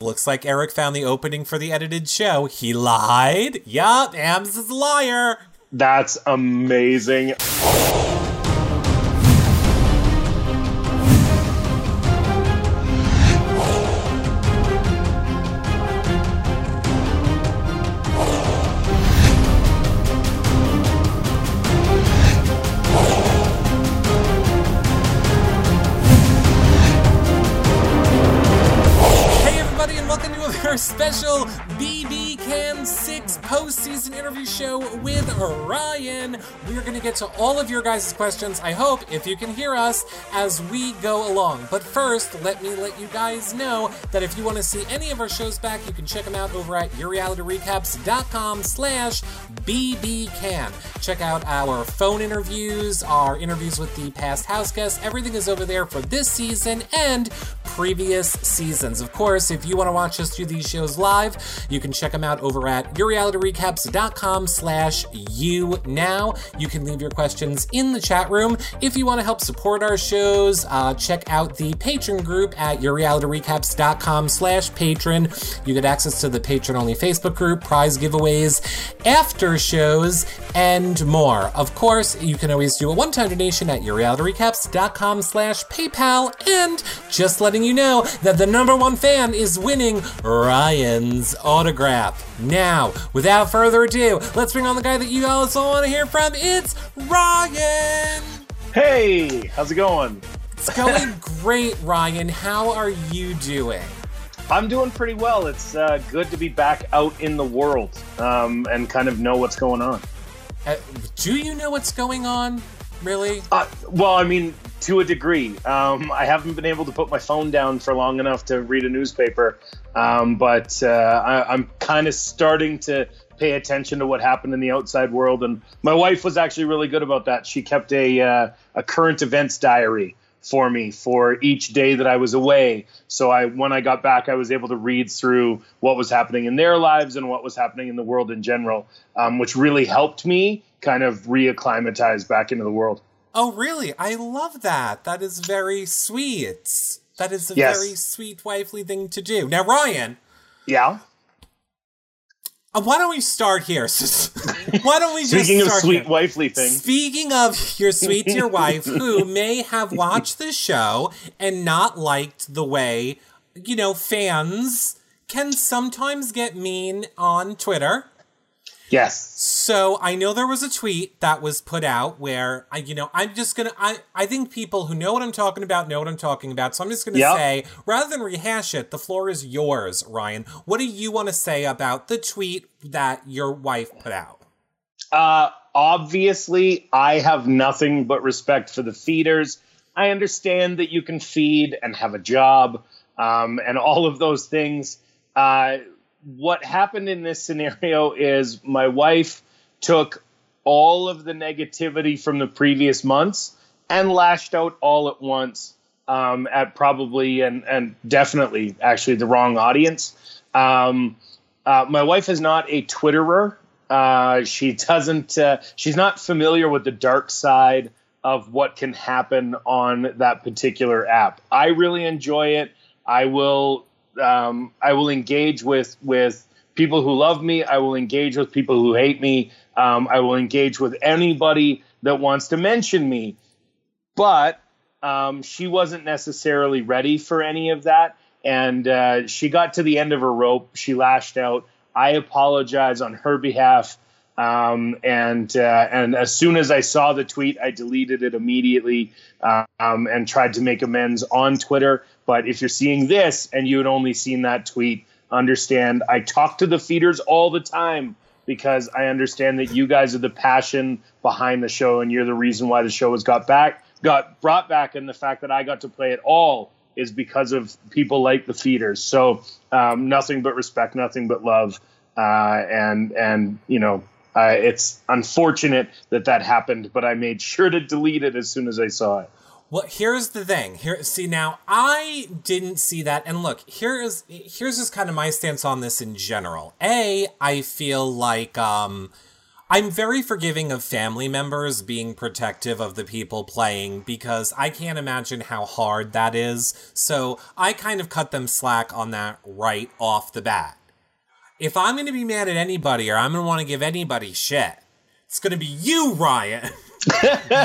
Looks like Eric found the opening for the edited show. He lied. Yup, Ams is a liar. That's amazing. To all of your guys' questions, I hope, if you can hear us, as we go along. But first, let me let you guys know that if you want to see any of our shows back, you can check them out over at yourrealityrecaps.com slash bbcan. Check out our phone interviews, our interviews with the past house guests. Everything is over there for this season and previous seasons. Of course, if you want to watch us do these shows live, you can check them out over at yourrealityrecaps.com slash you now. You can leave your questions in the chat room. If you want to help support our shows, uh, check out the Patreon group at yourrealityrecaps.com slash Patreon. You get access to the Patreon-only Facebook group, prize giveaways, after shows, and more. Of course, you can always do a one-time donation at yourrealityrecaps.com slash PayPal, and just letting you know that the number one fan is winning Ryan's autograph. Now, without further ado, let's bring on the guy that you also want to hear from. It's Ryan! Hey, how's it going? It's going great, Ryan. How are you doing? I'm doing pretty well. It's uh, good to be back out in the world um, and kind of know what's going on. Uh, do you know what's going on? Really? Uh, well, I mean, to a degree. Um, I haven't been able to put my phone down for long enough to read a newspaper, um, but uh, I, I'm kind of starting to pay attention to what happened in the outside world. And my wife was actually really good about that. She kept a uh, a current events diary for me for each day that I was away. So I when I got back, I was able to read through what was happening in their lives and what was happening in the world in general, um, which really helped me kind of reacclimatize back into the world. Oh, really? I love that. That is very sweet. That is a Yes. very sweet wifely thing to do. Now, Ryan, Yeah. uh, why don't we start here? why don't we just Speaking of sweet here? wifely things. Speaking of your sweet dear wife, who may have watched the show and not liked the way, you know, fans can sometimes get mean on Twitter. Yes. So I know there was a tweet that was put out where I, you know, I'm just gonna, I, I think people who know what I'm talking about know what I'm talking about. So I'm just gonna Yep. say, rather than rehash it, the floor is yours, Ryan. What do you want to say about the tweet that your wife put out? Uh, obviously, I have nothing but respect for the feeders. I understand that you can feed and have a job um, and all of those things. Uh, what happened in this scenario is my wife took all of the negativity from the previous months and lashed out all at once um, at probably and, and definitely actually the wrong audience. Um, uh, my wife is not a Twitterer. Uh, she doesn't. Uh, she's not familiar with the dark side of what can happen on that particular app. I really enjoy it. I will. Um, I will engage with with people who love me. I will engage with people who hate me. Um, I will engage with anybody that wants to mention me. But um, she wasn't necessarily ready for any of that, and uh, she got to the end of her rope. She lashed out. I apologize on her behalf. Um, and uh, and as soon as I saw the tweet, I deleted it immediately um, and tried to make amends on Twitter. But if you're seeing this and you had only seen that tweet, understand I talk to the feeders all the time because I understand that you guys are the passion behind the show and you're the reason why the show has got back, got brought back, and the fact that I got to play it all is because of people like the feeders. So um, nothing but respect, nothing but love, uh, and and you know uh, it's unfortunate that that happened, but I made sure to delete it as soon as I saw it. Well, here's the thing. Here, see now, I didn't see that, and look, here is here's just kind of my stance on this in general. A, I feel like um, I'm very forgiving of family members being protective of the people playing because I can't imagine how hard that is. So I kind of cut them slack on that right off the bat. If I'm going to be mad at anybody or I'm going to want to give anybody shit, it's going to be you, Ryan.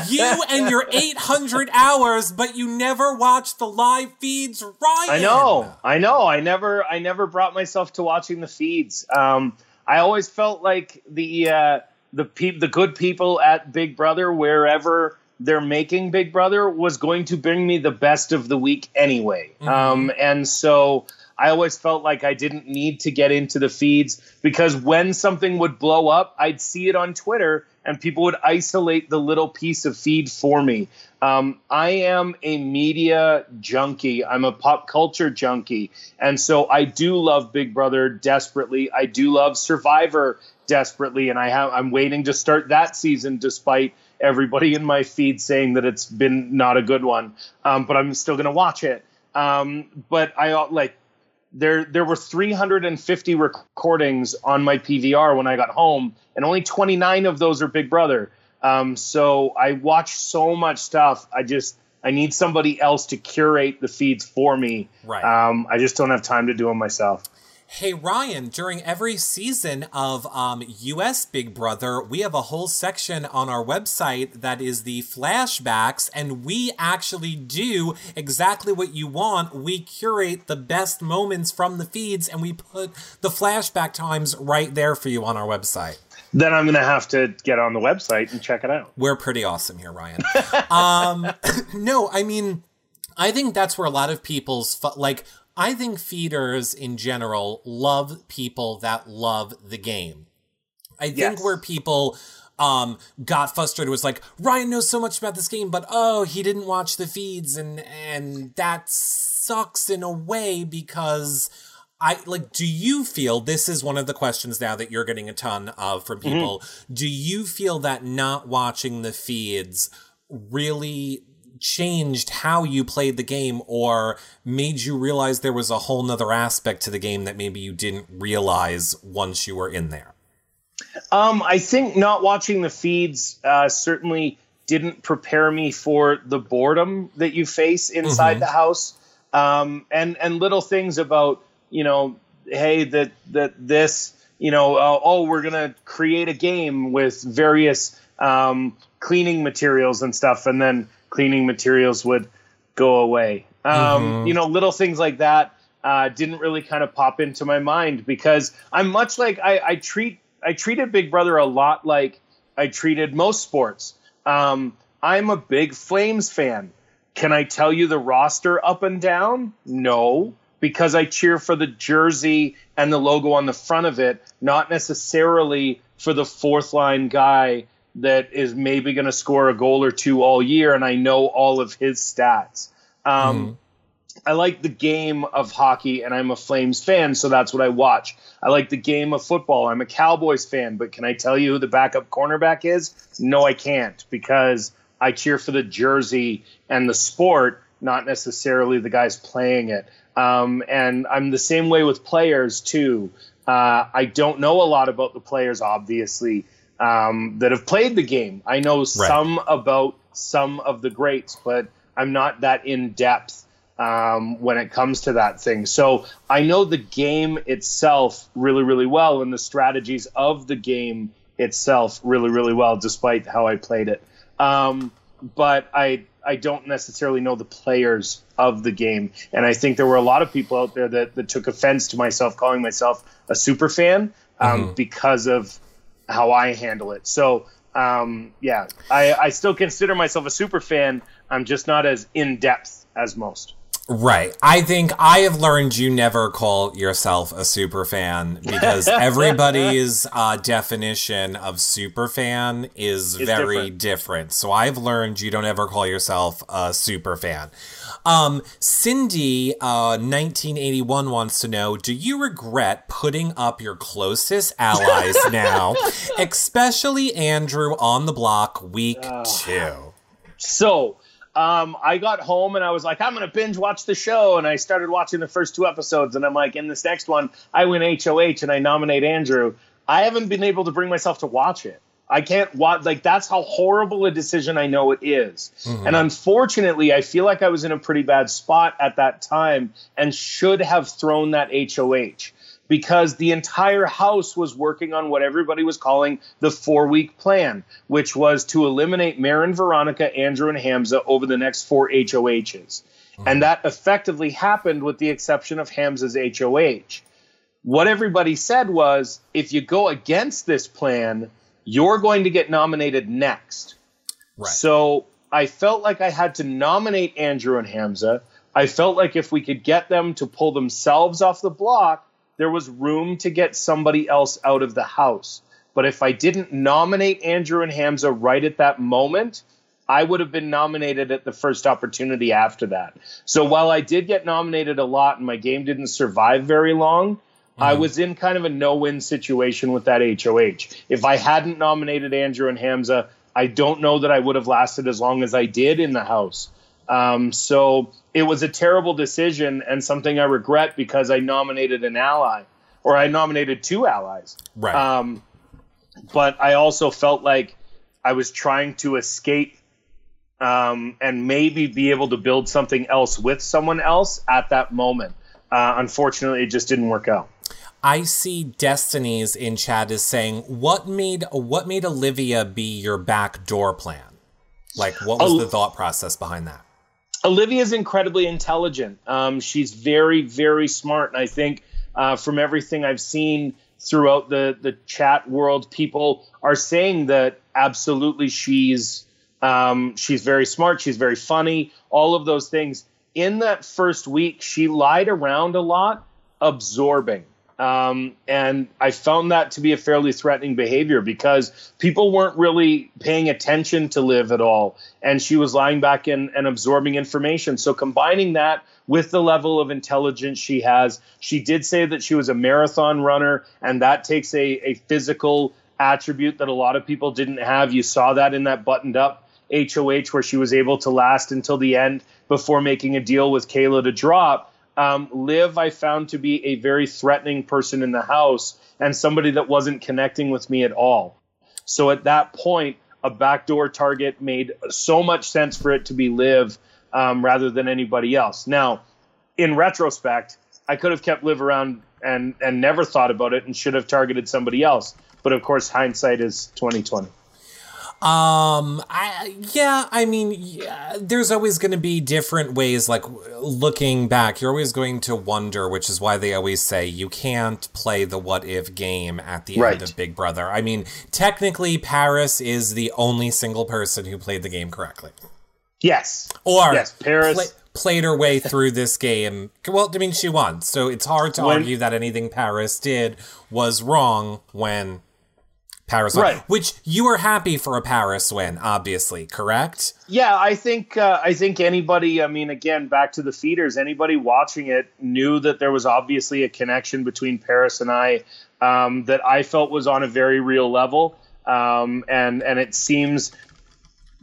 you and your 800 hours, but you never watch the live feeds, Ryan. I know, I know. I never, I never brought myself to watching the feeds. Um, I always felt like the uh, the pe- the good people at Big Brother, wherever they're making Big Brother, was going to bring me the best of the week anyway. Mm-hmm. Um, and so I always felt like I didn't need to get into the feeds because when something would blow up, I'd see it on Twitter and people would isolate the little piece of feed for me. Um, I am a media junkie. I'm a pop culture junkie. And so I do love Big Brother desperately. I do love Survivor desperately. And I have, I'm waiting to start that season despite everybody in my feed saying that it's been not a good one. Um, but I'm still going to watch it. Um, but I like there there were 350 recordings on my PVR when I got home, and only 29 of those are Big Brother. Um, so I watch so much stuff. I just I need somebody else to curate the feeds for me. Right. Um, I just don't have time to do them myself. Hey Ryan, during every season of um, US Big Brother, we have a whole section on our website that is the flashbacks, and we actually do exactly what you want. We curate the best moments from the feeds, and we put the flashback times right there for you on our website. Then I'm going to have to get on the website and check it out. We're pretty awesome here, Ryan. um, no, I mean, I think that's where a lot of people's, like, I think feeders in general love people that love the game. I think yes. where people um got frustrated was like Ryan knows so much about this game but oh he didn't watch the feeds and and that sucks in a way because I like do you feel this is one of the questions now that you're getting a ton of from mm-hmm. people mm-hmm. do you feel that not watching the feeds really changed how you played the game or made you realize there was a whole nother aspect to the game that maybe you didn't realize once you were in there? Um, I think not watching the feeds uh, certainly didn't prepare me for the boredom that you face inside mm-hmm. the house, um, and and little things about you know, hey that that this you know, uh, oh we're gonna create a game with various um, cleaning materials and stuff, and then cleaning materials would go away. Um, mm-hmm. You know, little things like that uh, didn't really kind of pop into my mind because I'm much like I, I treat I treated Big Brother a lot like I treated most sports. Um, I'm a big Flames fan. Can I tell you the roster up and down? No, because I cheer for the jersey and the logo on the front of it, not necessarily for the fourth line guy that is maybe going to score a goal or two all year, and I know all of his stats. Um, mm. I like the game of hockey, and I'm a Flames fan, so that's what I watch. I like the game of football. I'm a Cowboys fan, but can I tell you who the backup cornerback is? No, I can't because I cheer for the jersey and the sport, not necessarily the guys playing it. Um, and I'm the same way with players too. Uh, I don't know a lot about the players, obviously, um, that have played the game. I know right. some about some of the greats, but I'm not that in depth um, when it comes to that thing. So I know the game itself really, really well, and the strategies of the game itself really, really well, despite how I played it. Um, but I I don't necessarily know the players of the game, and I think there were a lot of people out there that, that took offense to myself calling myself a super fan um, mm-hmm. because of how I handle it. So um, yeah, I, I still consider myself a super fan. I'm just not as in depth as most. Right. I think I have learned you never call yourself a super fan because everybody's uh, definition of super fan is it's very different. different. So I've learned you don't ever call yourself a super fan. Um, Cindy, uh, 1981 wants to know Do you regret putting up your closest allies now, especially Andrew on the block week uh, two? So, um, I got home and I was like, I'm going to binge watch the show. And I started watching the first two episodes. And I'm like, in this next one, I win HOH and I nominate Andrew. I haven't been able to bring myself to watch it. I can't watch like that's how horrible a decision I know it is. Mm-hmm. And unfortunately, I feel like I was in a pretty bad spot at that time and should have thrown that HOH because the entire house was working on what everybody was calling the four week plan, which was to eliminate Marin, Veronica, Andrew, and Hamza over the next four HOHs. Mm-hmm. And that effectively happened with the exception of Hamza's HOH. What everybody said was if you go against this plan, you're going to get nominated next. Right. So I felt like I had to nominate Andrew and Hamza. I felt like if we could get them to pull themselves off the block, there was room to get somebody else out of the house. But if I didn't nominate Andrew and Hamza right at that moment, I would have been nominated at the first opportunity after that. So while I did get nominated a lot and my game didn't survive very long, Mm-hmm. I was in kind of a no win situation with that HOH. If I hadn't nominated Andrew and Hamza, I don't know that I would have lasted as long as I did in the House. Um, so it was a terrible decision and something I regret because I nominated an ally or I nominated two allies. Right. Um, but I also felt like I was trying to escape um, and maybe be able to build something else with someone else at that moment. Uh, unfortunately, it just didn't work out. I see Destinies in chat is saying, "What made what made Olivia be your backdoor plan? Like, what was the thought process behind that?" Olivia is incredibly intelligent. Um, she's very, very smart, and I think uh, from everything I've seen throughout the the chat world, people are saying that absolutely she's um, she's very smart. She's very funny. All of those things. In that first week, she lied around a lot, absorbing. Um, and I found that to be a fairly threatening behavior because people weren't really paying attention to Liv at all. And she was lying back and, and absorbing information. So combining that with the level of intelligence she has, she did say that she was a marathon runner, and that takes a, a physical attribute that a lot of people didn't have. You saw that in that buttoned up HOH where she was able to last until the end before making a deal with Kaela to drop. Um, Liv, I found to be a very threatening person in the house and somebody that wasn't connecting with me at all. So at that point, a backdoor target made so much sense for it to be Liv um, rather than anybody else. Now, in retrospect, I could have kept Liv around and and never thought about it and should have targeted somebody else. But of course, hindsight is twenty twenty. Um, I yeah, I mean, yeah, there's always going to be different ways. Like looking back, you're always going to wonder, which is why they always say you can't play the what if game at the right. end of Big Brother. I mean, technically, Paras is the only single person who played the game correctly. Yes. Or yes, Paras. Play, played her way through this game. Well, I mean, she won, so it's hard to when, argue that anything Paras did was wrong when Paras win, right. which you were happy for a Paras win, obviously, correct? Yeah, I think uh, I think anybody. I mean, again, back to the feeders. Anybody watching it knew that there was obviously a connection between Paras and I um, that I felt was on a very real level, um, and and it seems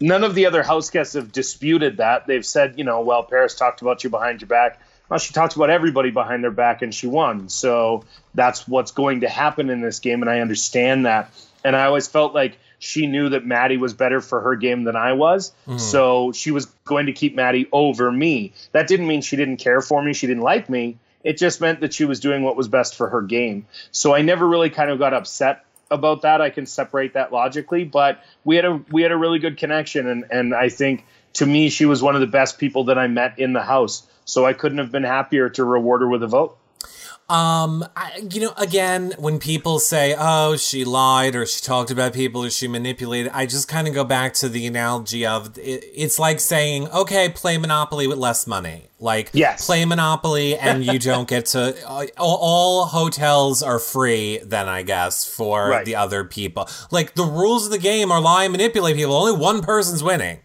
none of the other house guests have disputed that. They've said, you know, well, Paras talked about you behind your back. Well, she talked about everybody behind their back, and she won. So that's what's going to happen in this game, and I understand that and I always felt like she knew that Maddie was better for her game than I was. Mm-hmm. So she was going to keep Maddie over me. That didn't mean she didn't care for me, she didn't like me. It just meant that she was doing what was best for her game. So I never really kind of got upset about that. I can separate that logically, but we had a we had a really good connection and and I think to me she was one of the best people that I met in the house. So I couldn't have been happier to reward her with a vote. Um, I, you know, again, when people say, "Oh, she lied," or "She talked about people," or "She manipulated," I just kind of go back to the analogy of it, it's like saying, "Okay, play Monopoly with less money." Like, yes. play Monopoly and you don't get to. Uh, all, all, hotels are free, then I guess for right. the other people. Like the rules of the game are lie and manipulate people. Only one person's winning.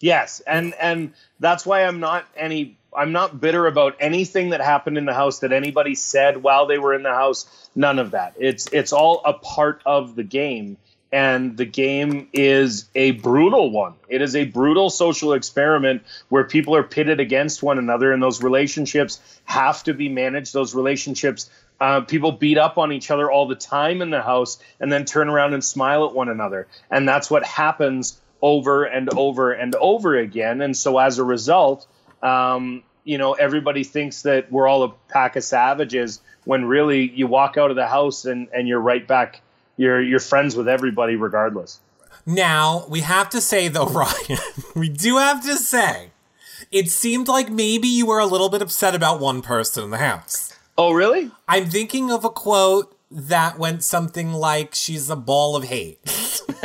Yes, and and that's why I'm not any I'm not bitter about anything that happened in the house that anybody said while they were in the house. None of that. It's it's all a part of the game, and the game is a brutal one. It is a brutal social experiment where people are pitted against one another, and those relationships have to be managed. Those relationships Uh, people beat up on each other all the time in the house and then turn around and smile at one another. And that's what happens over and over and over again. And so as a result, um, you know, everybody thinks that we're all a pack of savages when really you walk out of the house and, and you're right back. You're, you're friends with everybody regardless. Now, we have to say though, Ryan, we do have to say, it seemed like maybe you were a little bit upset about one person in the house. Oh, really? I'm thinking of a quote that went something like, she's a ball of hate.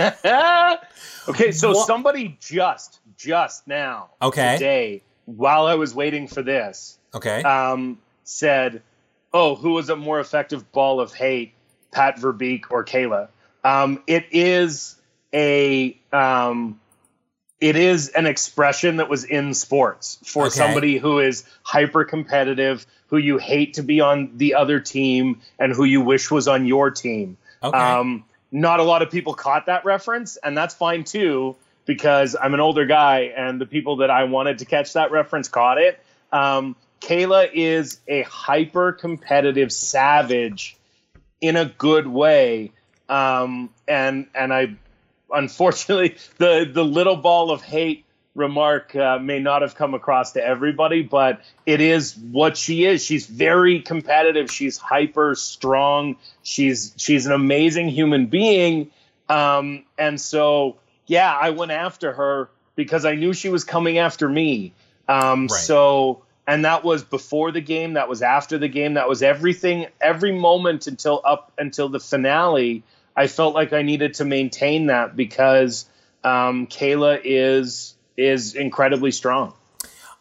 okay, so What- somebody just, just now, Okay. today, while I was waiting for this, Okay. um, said, "Oh, who was a more effective ball of hate, Pat Verbeek or Kaela?" Um, it is a um, it is an expression that was in sports for Okay. somebody who is hyper competitive, who you hate to be on the other team, and who you wish was on your team. okay. Um, not a lot of people caught that reference, and that's fine too, because I'm an older guy, and the people that I wanted to catch that reference caught it. Um, Kaela is a hyper competitive savage in a good way, um, and and I unfortunately the the little ball of hate remark uh, may not have come across to everybody, but it is what she is. She's very competitive. She's hyper strong. She's she's an amazing human being. Um, and so, yeah, I went after her because I knew she was coming after me. Um, Right. So, and that was before the game. That was after the game. That was everything. Every moment until up until the finale. I felt like I needed to maintain that because um, Kaela is is incredibly strong.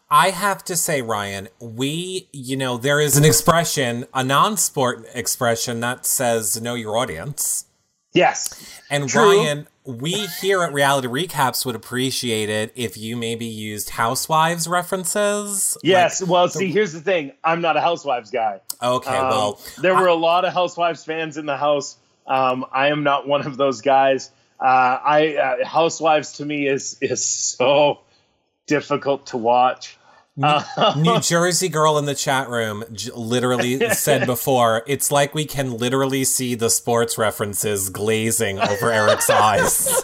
I have to say, Ryan, we, you know, there is an expression, a non sport expression that says know your audience. Yes. And True. Ryan, we here at Reality Recaps would appreciate it if you maybe used housewives references. Yes. well, see, here's the thing. I'm not a Housewives guy. Okay, Um, well, there were a lot of Housewives fans in the house. Um, I am not one of those guys. Uh, I uh, Housewives to me is is so difficult to watch. Uh, New Jersey girl in the chat room j- literally said before, it's like we can literally see the sports references glazing over Eric's eyes.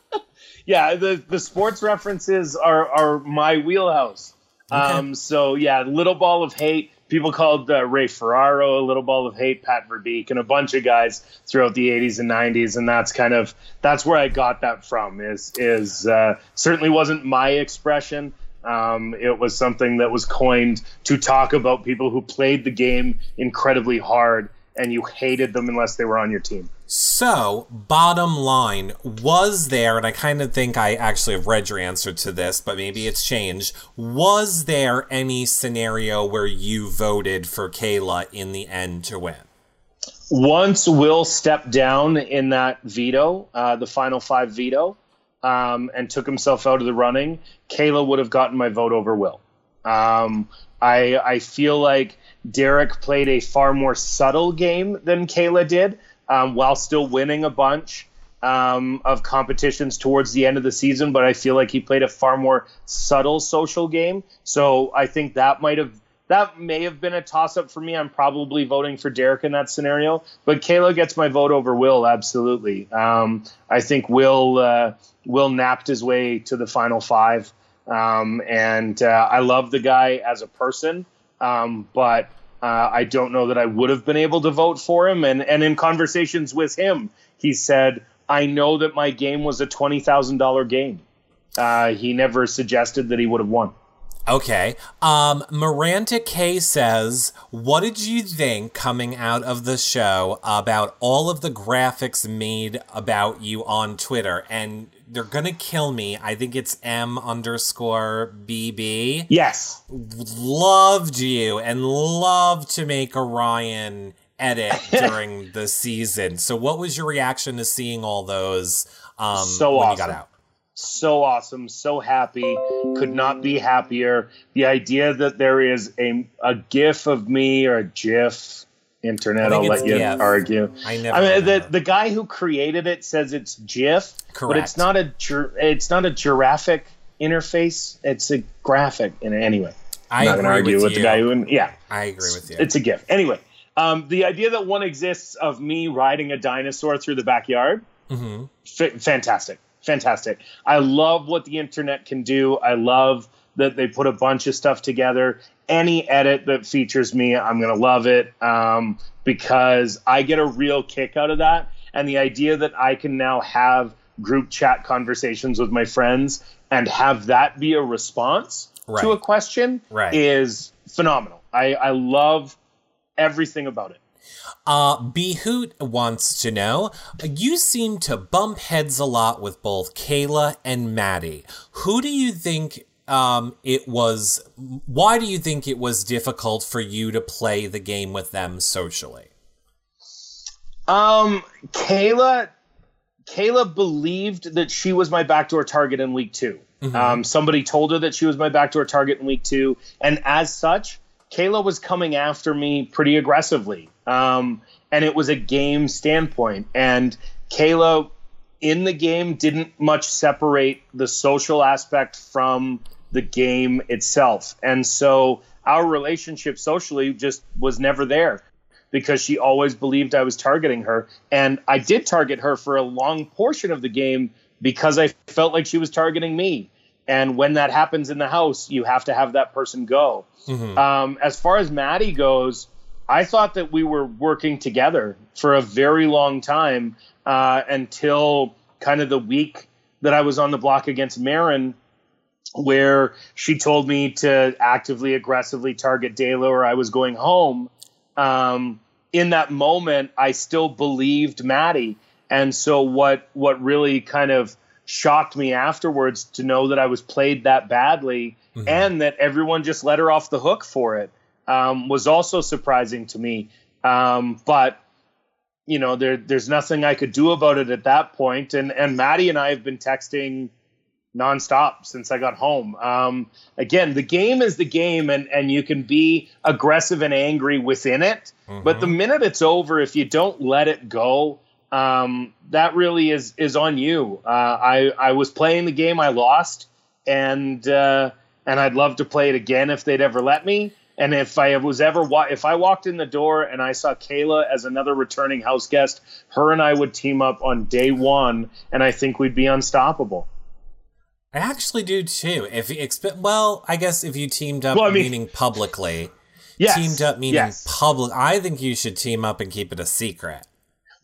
yeah, the the sports references are are my wheelhouse. Um, so yeah, little ball of hate. People called uh, Ray Ferraro a little ball of hate, Pat Verbeek, and a bunch of guys throughout the '80s and '90s, and that's kind of that's where I got that from. Is is uh, certainly wasn't my expression. Um, it was something that was coined to talk about people who played the game incredibly hard, and you hated them unless they were on your team. So, bottom line, was there, and I kind of think I actually have read your answer to this, but maybe it's changed. Was there any scenario where you voted for Kaela in the end to win? once Will stepped down in that veto, uh, the final five veto, um, and took himself out of the running, Kaela would have gotten my vote over Will. Um, I I feel like Derek played a far more subtle game than Kayla did, um, while still winning a bunch um, of competitions towards the end of the season. But I feel like he played a far more subtle social game. So I think that might have that may have been a toss up for me. I'm probably voting for Derek in that scenario, but Kaela gets my vote over Will. Absolutely. Um, I think Will uh, Will napped his way to the final five, um, and uh, I love the guy as a person, um, but. Uh, I don't know that I would have been able to vote for him. And, and in conversations with him, he said, I know that my game was a $20,000 game. Uh, he never suggested that he would have won. Okay. Um, Miranda K says, What did you think coming out of the show about all of the graphics made about you on Twitter? And they're gonna kill me. I think it's M underscore BB. Yes. Loved you and loved to make Orion edit during the season. So what was your reaction to seeing all those um So when you got out? So awesome, so happy, could not be happier. The idea that there is a a GIF of me or a GIF, internet, I'll let you GIF. argue. I never I mean, the the guy who created it says it's GIF, but it's not a it's not a giraffic interface. It's a graphic. In anyway, I I'm not going to agree argue with with you. the guy who. Yeah, I agree with you. it's a GIF. Anyway, Um, the idea that one exists of me riding a dinosaur through the backyard, f- fantastic, fantastic. I love what the internet can do. I love that they put a bunch of stuff together. Any edit that features me, I'm gonna love it um, because I get a real kick out of that. And the idea that I can now have group chat conversations with my friends and have that be a response Right. to a question Right. is phenomenal. I, I love everything about it. Uh, Behoot wants to know You seem to bump heads a lot with both Kaela and Maddie. Who do you think um, it was? Why do you think it was difficult for you to play the game with them socially? Um, Kaela, Kaela believed that she was my backdoor target in week 2 Um, somebody told her that she was my backdoor target in week two, and as such, Kaela was coming after me pretty aggressively. Um, and it was a game standpoint, and Kaela in the game didn't much separate the social aspect from the game itself, and so our relationship socially just was never there because she always believed I was targeting her. And I did target her for a long portion of the game because I felt like she was targeting me. And when that happens in the house, you have to have that person go. Um, as far as Maddie goes, I thought that we were working together for a very long time uh, until kind of the week that I was on the block against Marin where she told me to actively, aggressively target Dayla or I was going home. Um, in that moment, I still believed Maddie. And so what what really kind of shocked me afterwards to know that I was played that badly and that everyone just let her off the hook for it um, was also surprising to me. Um, but you know, there there's nothing I could do about it at that point. And and Maddie and I have been texting nonstop since I got home. Um, again, the game is the game, and and you can be aggressive and angry within it. But the minute it's over, if you don't let it go, um, that really is is on you. Uh, I I was playing the game, I lost, and uh, and I'd love to play it again if they'd ever let me. And if I was ever wa- if I walked in the door and I saw Kaela as another returning house guest, her and I would team up on day one, and I think we'd be unstoppable. I actually do too. If you expect, well, I guess if you teamed up, Well, I mean- meaning publicly, Yes, teamed up meaning yes. public. I think you should team up and keep it a secret.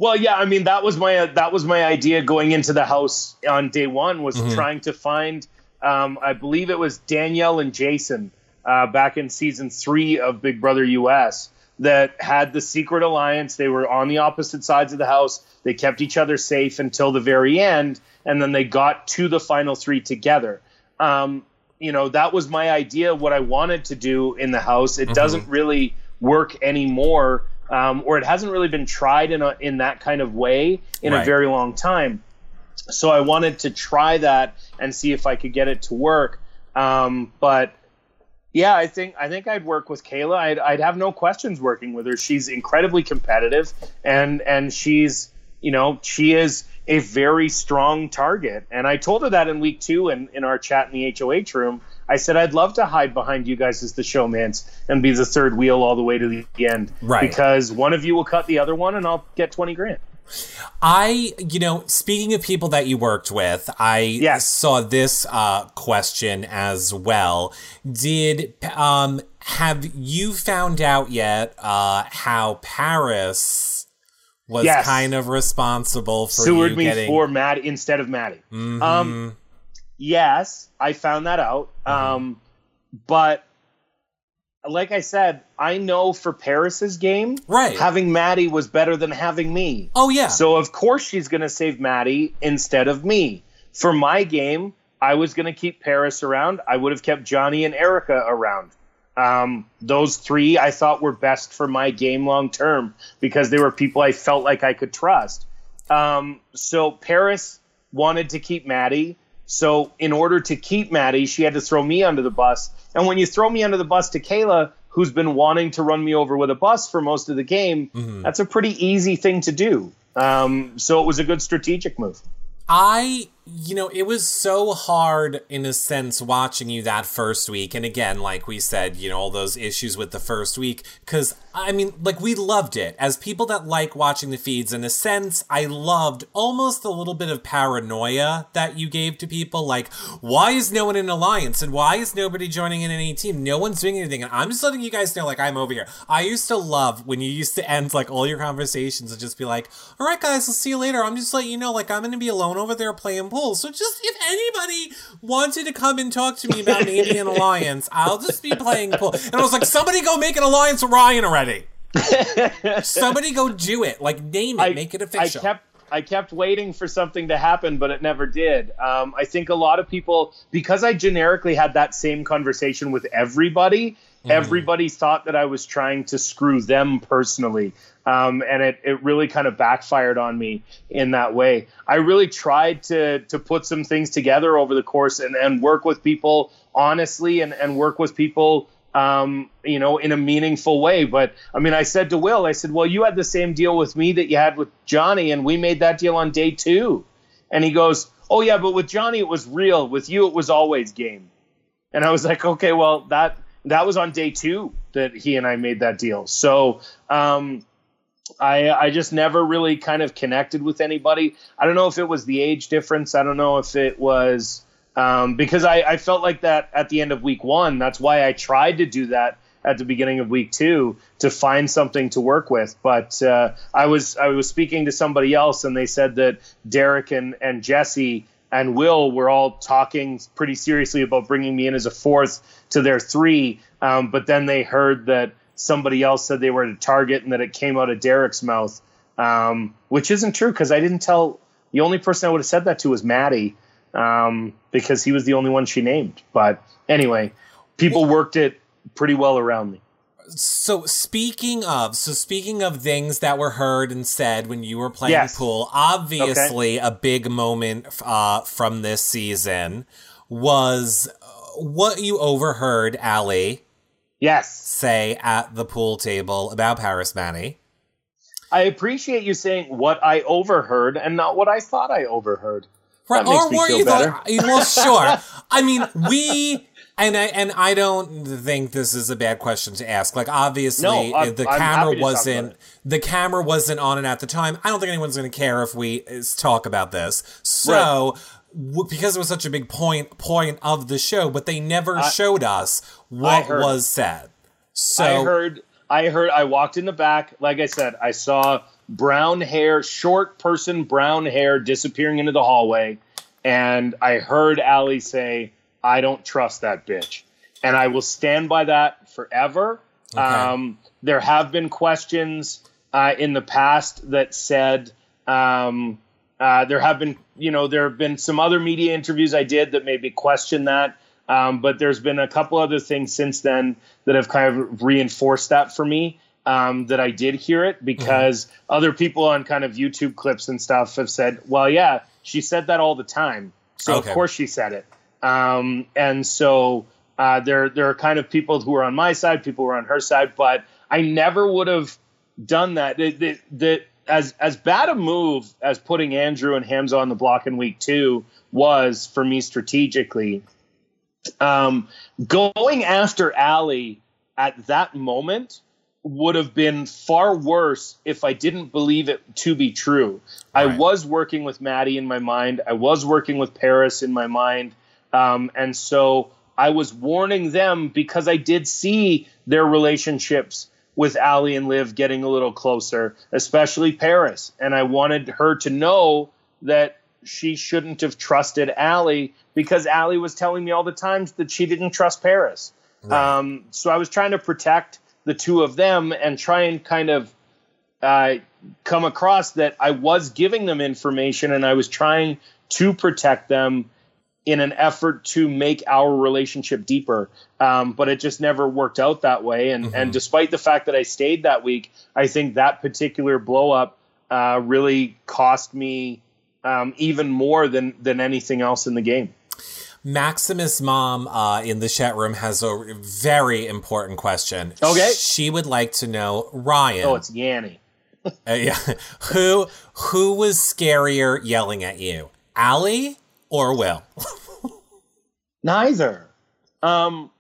Well, yeah, I mean that was my that was my idea going into the house on day one was Mm-hmm. trying to find. Um, I believe it was Danielle and Jason uh, back in season three of Big Brother US that had the secret alliance. They were on the opposite sides of the house. They kept each other safe until the very end, and then they got to the final three together. Um, you know, that was my idea. What I wanted to do in the house. It doesn't really work anymore, um, or it hasn't really been tried in a, in that kind of way in Right. a very long time. So I wanted to try that and see if I could get it to work. Um, but yeah, I think I think I'd work with Kaela. I'd, I'd have no questions working with her. She's incredibly competitive, and and she's you know she is a very strong target. And I told her that in week two, in, in our chat in the HOH room. I said I'd love to hide behind you guys as the showmance and be the third wheel all the way to the end, Right. Because one of you will cut the other one, and I'll get twenty grand. I, you know, speaking of people that you worked with, I Yes. saw this uh, question as well. Did um have you found out yet uh, how Paras was Yes. kind of responsible for Sewered you me getting? for Maddie instead of Maddie. Mhm. Um, yes, I found that out. Um, but like I said, I know for Paras's game, Right. having Maddie was better than having me. oh yeah. So of course she's going to save Maddie instead of me. For my game, I was going to keep Paras around. I would have kept Johnny and Erica around. Um, those three I thought were best for my game long term because they were people I felt like I could trust. Um, so Paras wanted to keep Maddie. So in order to keep Maddie, she had to throw me under the bus. And when you throw me under the bus to Kaela, who's been wanting to run me over with a bus for most of the game, that's a pretty easy thing to do. Um, so it was a good strategic move. I you know, it was so hard in a sense watching you that first week. And again, like we said, you know, all those issues with the first week. Cause I mean, like we loved it. As people that like watching the feeds, in a sense, I loved almost a little bit of paranoia that you gave to people. Like, why is no one in Alliance? And why is nobody joining in any team? No one's doing anything. And I'm just letting you guys know, like, I'm over here. I used to love when you used to end like all your conversations and just be like, all right, guys, I'll see you later. I'm just letting you know, like, I'm going to be alone over there playing pool. So just if anybody wanted to come and talk to me about an alliance, I'll just be playing pool. And I was like, somebody go make an alliance with Ryan already. somebody go do it. Like name it, I, make it official. I kept I kept waiting for something to happen, but it never did. Um, I think a lot of people, because I generically had that same conversation with everybody, mm. everybody thought that I was trying to screw them personally. Um, and it, it really kind of backfired on me in that way. I really tried to to put some things together over the course and, and work with people honestly and, and work with people um, you know, in a meaningful way. But I mean, I said to Will, I said, well, you had the same deal with me that you had with Johnny, and we made that deal on day two. And he goes, oh, yeah, but with Johnny, it was real. With you, it was always game. And I was like, okay, well, that that was on day two that he and I made that deal. So um, I I just never really kind of connected with anybody. I don't know if it was the age difference. I don't know if it was um, because I, I felt like that at the end of week one. That's why I tried to do that at the beginning of week two to find something to work with. But uh, I was I was speaking to somebody else, and they said that Derek and and Jesse and Will were all talking pretty seriously about bringing me in as a fourth to their three. Um, but then they heard that somebody else said they were at a target and that it came out of Derek's mouth, um, which isn't true because I didn't tell. The only person I would have said that to was Maddie um, because he was the only one she named. But anyway, people worked it pretty well around me. So speaking of, so speaking of things that were heard and said when you were playing yes. pool, obviously okay. a big moment uh, from this season was what you overheard Ali. Yes. Say at the pool table about Paras Manny. I appreciate you saying what I overheard and not what I thought I overheard. Right. That makes or me feel better. well, sure. I mean, we and I and I don't think this is a bad question to ask. Like obviously no, I'm, the camera wasn't the camera wasn't on it at the time. I don't think anyone's going to care if we uh, talk about this. So right. Because it was such a big point point of the show, but they never I, showed us what was said. So I heard I heard I walked in the back, like I said, I saw brown hair, short person, brown hair disappearing into the hallway. And I heard Ali say, I don't trust that bitch. And I will stand by that forever. Okay. Um, there have been questions uh, in the past that said, um, uh, there have been, you know, there have been some other media interviews I did that maybe question that. Um, but there's been a couple other things since then that have kind of reinforced that for me um, that I did hear it because mm-hmm. other people on kind of YouTube clips and stuff have said, well, yeah, she said that all the time. So okay. of course she said it. Um, and so uh, there, there are kind of people who are on my side, people who are on her side, but I never would have done that. That, that as as bad a move as putting Andrew and Hamza on the block in week two was for me strategically. Um, going after Ali at that moment would have been far worse if I didn't believe it to be true. Right. I was working with Maddie in my mind. I was working with Paras in my mind. Um, and so I was warning them because I did see their relationships with Ali and Liv getting a little closer, especially Paras. And I wanted her to know that she shouldn't have trusted Ali because Ali was telling me all the times that she didn't trust Paras. Right. Um, so I was trying to protect the two of them and try and kind of uh, come across that I was giving them information and I was trying to protect them in an effort to make our relationship deeper. Um, but it just never worked out that way. And, mm-hmm. and despite the fact that I stayed that week, I think that particular blow up uh, really cost me um, even more than, than anything else in the game. Maximus' mom uh, in the chat room has a very important question. Okay. She would like to know, Ryan. Oh, it's Yanny. uh, yeah. Who who was scarier yelling at you, Ali or Will? neither. Um,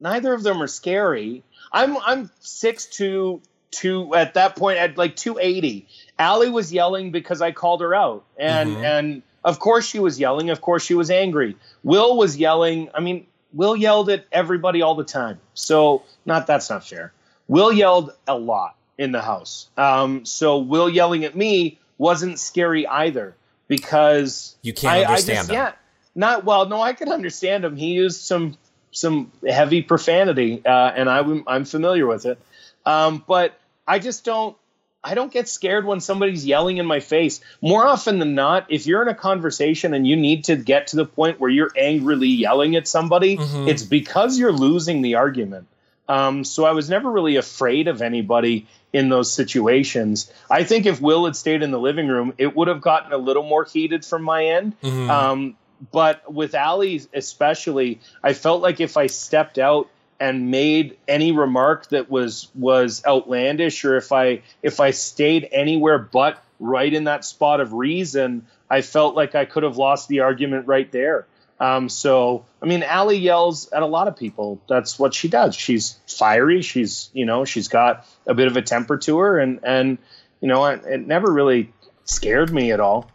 neither of them are scary. I'm I'm six two two at that point at like two eighty. Ali was yelling because I called her out, and mm-hmm. and of course she was yelling. Of course she was angry. Will was yelling. I mean, Will yelled at everybody all the time. So not that's not fair. Will yelled a lot in the house. Um, so Will yelling at me wasn't scary either because you can't I, understand I just, him. Yeah, not well. No, I can understand him. He used some some heavy profanity, uh, and I, I'm familiar with it. Um, but I just don't. I don't get scared when somebody's yelling in my face. More often than not, if you're in a conversation and you need to get to the point where you're angrily yelling at somebody, mm-hmm. it's because you're losing the argument. Um, so I was never really afraid of anybody in those situations. I think if Will had stayed in the living room, it would have gotten a little more heated from my end. Mm-hmm. Um, but with Ali especially, I felt like if I stepped out and made any remark that was was outlandish, or if I if I stayed anywhere but right in that spot of reason, I felt like I could have lost the argument right there. Um, so, I mean, Ali yells at a lot of people. That's what she does. She's fiery. She's, you know, she's got a bit of a temper to her, and and you know, it, it never really scared me at all.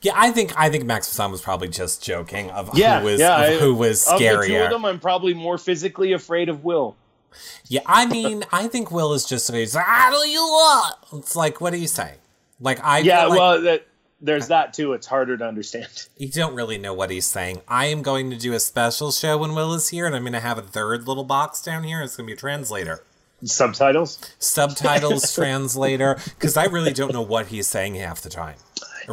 Yeah, I think I think Max Poussin was probably just joking of yeah, who was yeah, of who was scarier. Of the two of them, I'm probably more physically afraid of Will. Yeah, I mean, I think Will is just he's like, "How do you want?" It's like, what do you say? Like I yeah, like, well, that, there's that too. It's harder to understand. You don't really know what he's saying. I am going to do a special show when Will is here, and I'm going to have a third little box down here. It's going to be a translator subtitles subtitles translator because i really don't know what he's saying half the time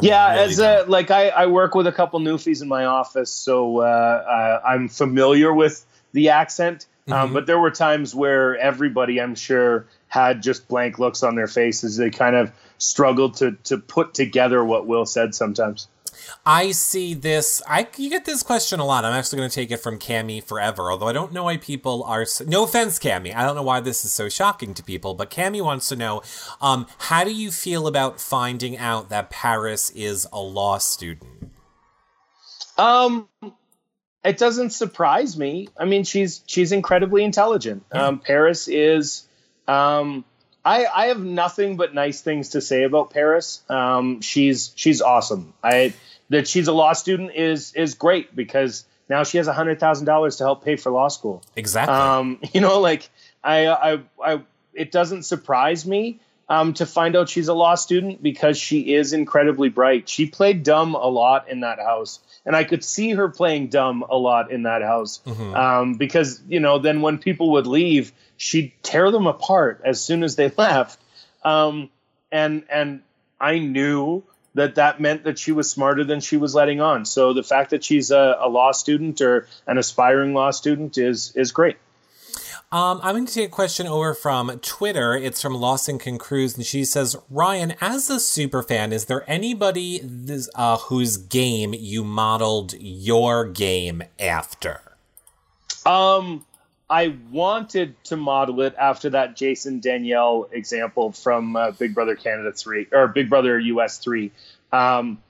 yeah, really as a, like I, I work with a couple newfies in my office, so uh, uh, I'm familiar with the accent. Um, mm-hmm. but there were times where everybody, I'm sure, had just blank looks on their faces. They kind of struggled to to put together what Will said sometimes. I see this. I you get this question a lot. I'm actually going to take it from Cami forever, although I don't know why people are. No offense, Cami. I don't know why this is so shocking to people, but Cami wants to know, um, how do you feel about finding out that Paras is a law student? Um, it doesn't surprise me. I mean, she's she's incredibly intelligent. Yeah. Um, Paras is. Um, I, I have nothing but nice things to say about Paras. Um, she's she's awesome. I that she's a law student is is great because now she has a hundred thousand dollars to help pay for law school. Exactly. Um, you know, like I, I, I, it doesn't surprise me um, to find out she's a law student because she is incredibly bright. She played dumb a lot in that house, and I could see her playing dumb a lot in that house mm-hmm. um, because you know then when people would leave, she'd tear them apart as soon as they left, um, and and I knew that that meant that she was smarter than she was letting on. So the fact that she's a, a law student or an aspiring law student is is great. Um, I'm going to take a question over from Twitter. It's from Lawson Cruz, and she says, "Ryan, as a super fan, is there anybody this, uh, whose game you modeled your game after?" Um, I wanted to model it after that Jason Danielle example from uh, Big Brother Canada 3 or Big Brother US 3. Um,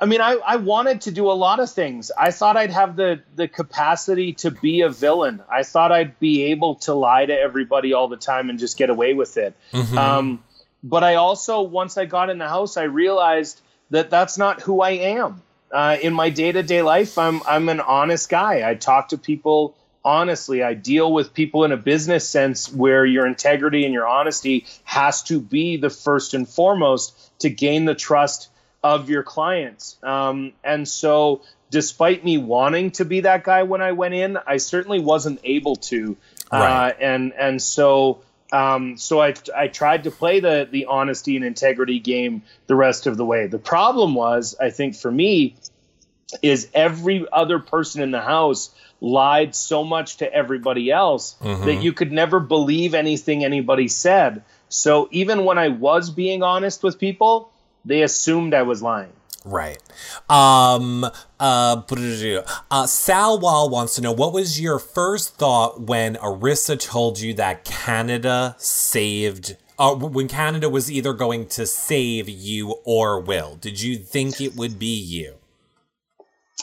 I mean, I, I wanted to do a lot of things. I thought I'd have the, the capacity to be a villain. I thought I'd be able to lie to everybody all the time and just get away with it. Mm-hmm. Um, but I also, once I got in the house, I realized that that's not who I am. Uh, in my day to day life, I'm I'm an honest guy. I talk to people honestly. I deal with people in a business sense where your integrity and your honesty has to be the first and foremost to gain the trust of your clients. Um, and so, despite me wanting to be that guy when I went in, I certainly wasn't able to. Uh, right. Uh, and and so. Um, so I, I tried to play the the honesty and integrity game the rest of the way. The problem was, I think for me, is every other person in the house lied so much to everybody else mm-hmm. that you could never believe anything anybody said. So even when I was being honest with people, they assumed I was lying. Right. Um, uh, uh, Sal Wall wants to know what was your first thought when Arisa told you that Canada saved, uh, when Canada was either going to save you or Will? Did you think it would be you?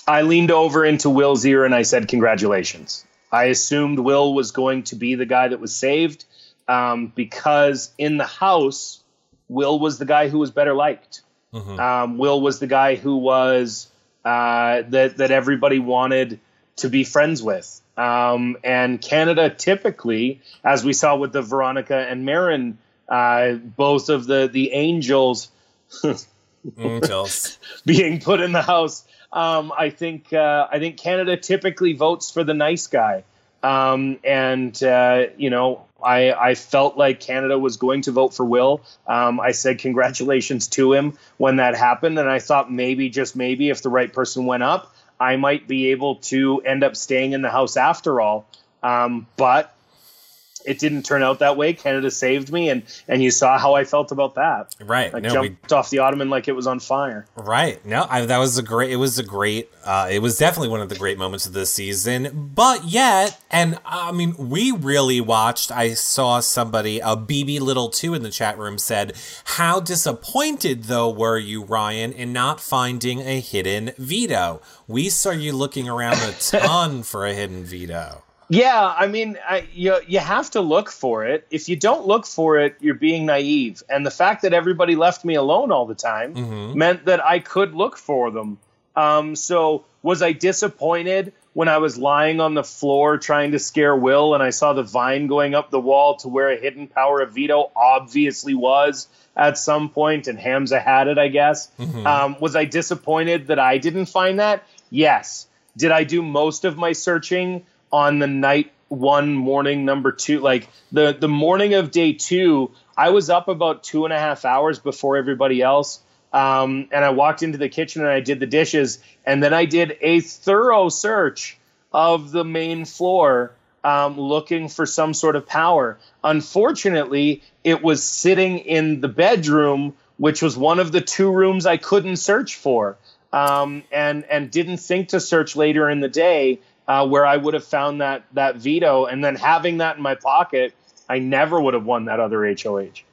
I leaned over into Will's ear and I said, Congratulations. I assumed Will was going to be the guy that was saved um, because in the house, Will was the guy who was better liked. Mm-hmm. Um, Will was the guy who was uh, that that everybody wanted to be friends with. Um, and Canada typically, as we saw with the Veronica and Marin, uh, both of the the angels, angels being put in the house. Um, I think uh, I think Canada typically votes for the nice guy, um, and uh, you know I, I felt like Canada was going to vote for Will. Um, I said congratulations to him when that happened, and I thought maybe just maybe if the right person went up, I might be able to end up staying in the house after all. Um, but it didn't turn out that way. Canada saved me, and and you saw how I felt about that. Right, I no, jumped we, off the ottoman like it was on fire. Right. No, I, that was a great. It was a great. Uh, it was definitely one of the great moments of this season. But yet, and I mean, we really watched. I saw somebody, a BB Little two in the chat room said, "How disappointed though were you, Ryan, in not finding a hidden veto? We saw you looking around a ton for a hidden veto." Yeah, I mean, I, you you have to look for it. If you don't look for it, you're being naive. And the fact that everybody left me alone all the time mm-hmm. meant that I could look for them. Um, so was I disappointed when I was lying on the floor trying to scare Will and I saw the vine going up the wall to where a hidden power of veto obviously was at some point, and Hamza had it, I guess. Mm-hmm. Um, was I disappointed that I didn't find that? Yes. Did I do most of my searching? On the night one morning number two like the the morning of day two i was up about two and a half hours before everybody else. Um, and i walked into the kitchen and i did the dishes. And then i did a thorough search of the main floor um, looking for some sort of power. Unfortunately it was sitting in the bedroom which was one of the two rooms i couldn't search for. Um, and and didn't think to search later in the day uh, where I would have found that that veto, and then having that in my pocket, I never would have won that other HOH.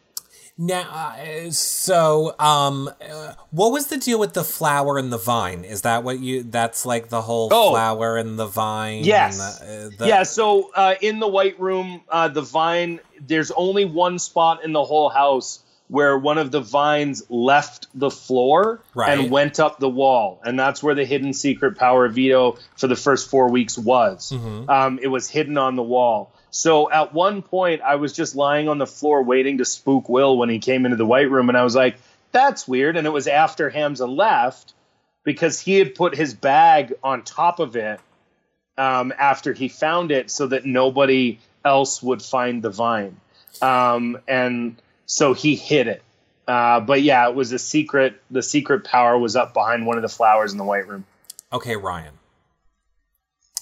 Now, uh, so um, uh, what was the deal with the flower and the vine? Is that what you? That's like the whole oh, flower and the vine. Yes. The, uh, the... Yeah. So uh, in the white room, uh, the vine. There's only one spot in the whole house where one of the vines left the floor right. and went up the wall. And that's where the hidden secret power veto for the first four weeks was. Mm-hmm. Um, it was hidden on the wall. So at one point, I was just lying on the floor waiting to spook Will when he came into the white room. And I was like, that's weird. And it was after Hamza left because he had put his bag on top of it um, after he found it so that nobody else would find the vine. Um, and so he hid it. Uh, but yeah, it was a secret. The secret power was up behind one of the flowers in the white room. Okay, Ryan.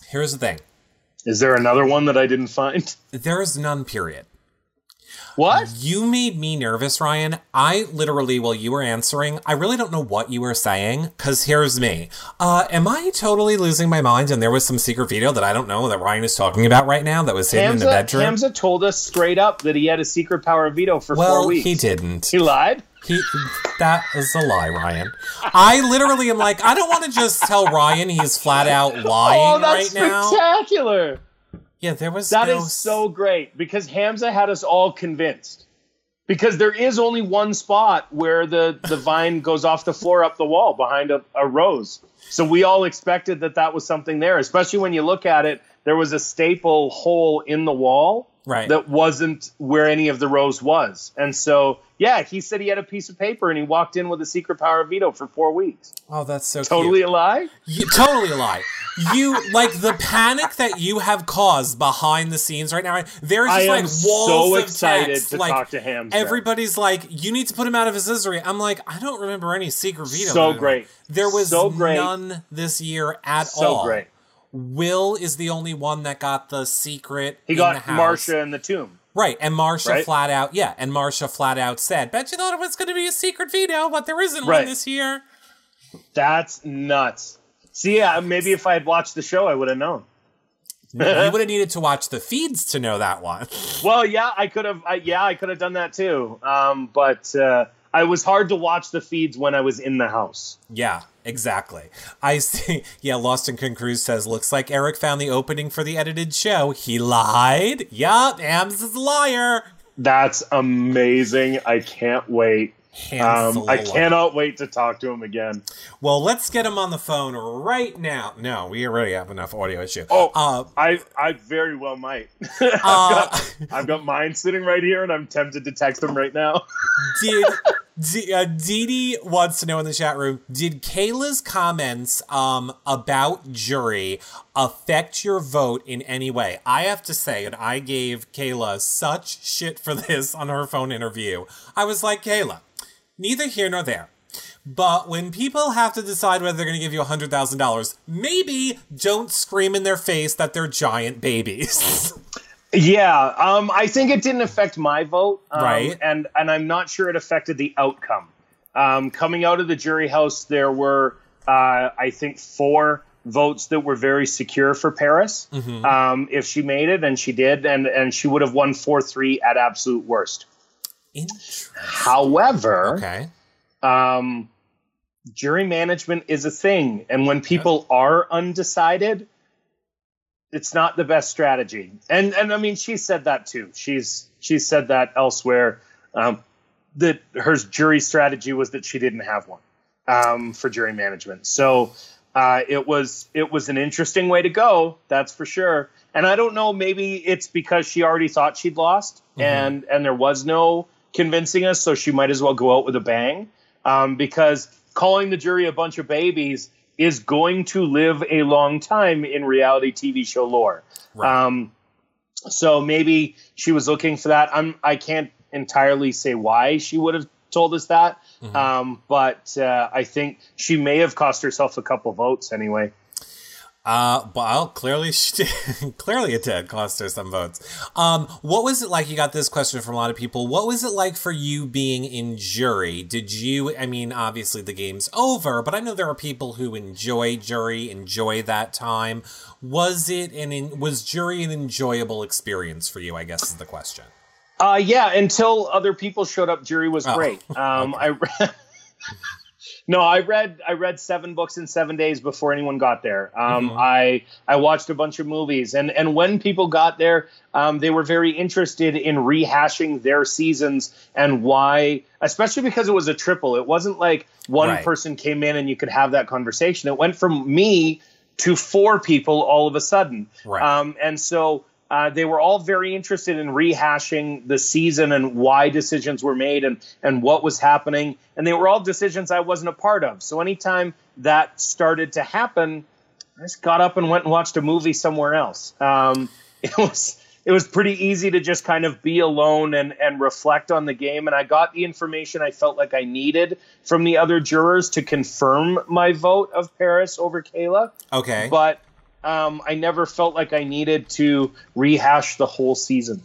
Here's the thing. Is there another one that I didn't find? There is none, period. What? You made me nervous, Ryan. I literally, while you were answering, I really don't know what you were saying. Because here's me. Uh, am I totally losing my mind? And there was some secret video that I don't know that Ryan is talking about right now that was hidden Hamza, in the bedroom. Hamza told us straight up that he had a secret power of veto for well, four weeks. he didn't. He lied. He, that is a lie, Ryan. I literally am like, I don't want to just tell Ryan he's flat out lying oh, that's right now. Spectacular. Yeah, there was that no... is so great because Hamza had us all convinced. Because there is only one spot where the, the vine goes off the floor up the wall behind a, a rose. So we all expected that that was something there, especially when you look at it. There was a staple hole in the wall right. that wasn't where any of the rose was. And so, yeah, he said he had a piece of paper and he walked in with a secret power veto for four weeks. Oh, that's so totally cute. a lie. You, totally a lie. You like the panic that you have caused behind the scenes right now. There's just like walls so of excited text. to like, talk to him. Everybody's like, "You need to put him out of his misery." I'm like, I don't remember any secret veto. So great. There was so great. none this year at so all. So great. Will is the only one that got the secret. He got Marsha in the tomb. Right, and Marsha right? flat out, yeah, and Marsha flat out said, "Bet you thought it was going to be a secret veto, but there isn't right. one this year." That's nuts. See, yeah, maybe if I had watched the show, I would have known. you would have needed to watch the feeds to know that one. well, yeah, I could have. yeah, I could have done that too. Um, but uh, I was hard to watch the feeds when I was in the house. Yeah, Exactly. I see. Yeah, Lost in Cruz says, looks like Eric found the opening for the edited show. He lied. Yup, Ams is a liar. That's amazing. I can't wait. Um, I cannot wait to talk to him again. Well, let's get him on the phone right now. No, we already have enough audio issue. Oh, Uh, I I very well might. I've, uh, got, I've got mine sitting right here, and I'm tempted to text him right now. did D- uh, Dee Dee wants to know in the chat room Did Kaela's comments um, about jury affect your vote in any way? I have to say, and I gave Kaela such shit for this on her phone interview. I was like, Kaela, neither here nor there. But when people have to decide whether they're going to give you $100,000, maybe don't scream in their face that they're giant babies. Yeah, um, I think it didn't affect my vote, um, Right. And and I'm not sure it affected the outcome. Um, coming out of the jury house, there were uh, I think four votes that were very secure for Paras. Mm-hmm. Um, if she made it, and she did, and and she would have won four three at absolute worst. However, Okay. um, jury management is a thing, and when people are undecided, it's not the best strategy. And and I mean, she said that too. She's she said that elsewhere. Um, that her jury strategy was that she didn't have one um, for jury management. So uh, it was it was an interesting way to go. That's for sure. And I don't know. Maybe it's because she already thought she'd lost, and and there was no convincing us, so she might as well go out with a bang. Um, because calling the jury a bunch of babies is going to live a long time in reality TV show lore. Right. Um, so maybe she was looking for that. I'm I can't entirely say why she would have told us that, um, but uh, I think she may have cost herself a couple votes anyway. Uh, well, clearly, she did. clearly it did cost her some votes. Um, what was it like? You got this question from a lot of people. What was it like for you being in jury? Did you? I mean, obviously the game's over, but I know there are people who enjoy jury, enjoy that time. Was it an in, was jury an enjoyable experience for you? I guess is the question. Uh, yeah, until other people showed up, jury was Oh, great. Um, I re- no, I read I read seven books in seven days before anyone got there. Um, Mhm. I I watched a bunch of movies, and and when people got there, um, they were very interested in rehashing their seasons and why, especially because it was a triple. It wasn't like one Right. person came in and you could have that conversation. It went from me to four people all of a sudden. Right. Um, and so uh, they were all very interested in rehashing the season and why decisions were made and, and what was happening. And they were all decisions I wasn't a part of. So anytime that started to happen, I just got up and went and watched a movie somewhere else. Um, it was it was pretty easy to just kind of be alone and, and reflect on the game. And I got the information I felt like I needed from the other jurors to confirm my vote of Paras over Kaela Okay. but um, I never felt like I needed to rehash the whole season.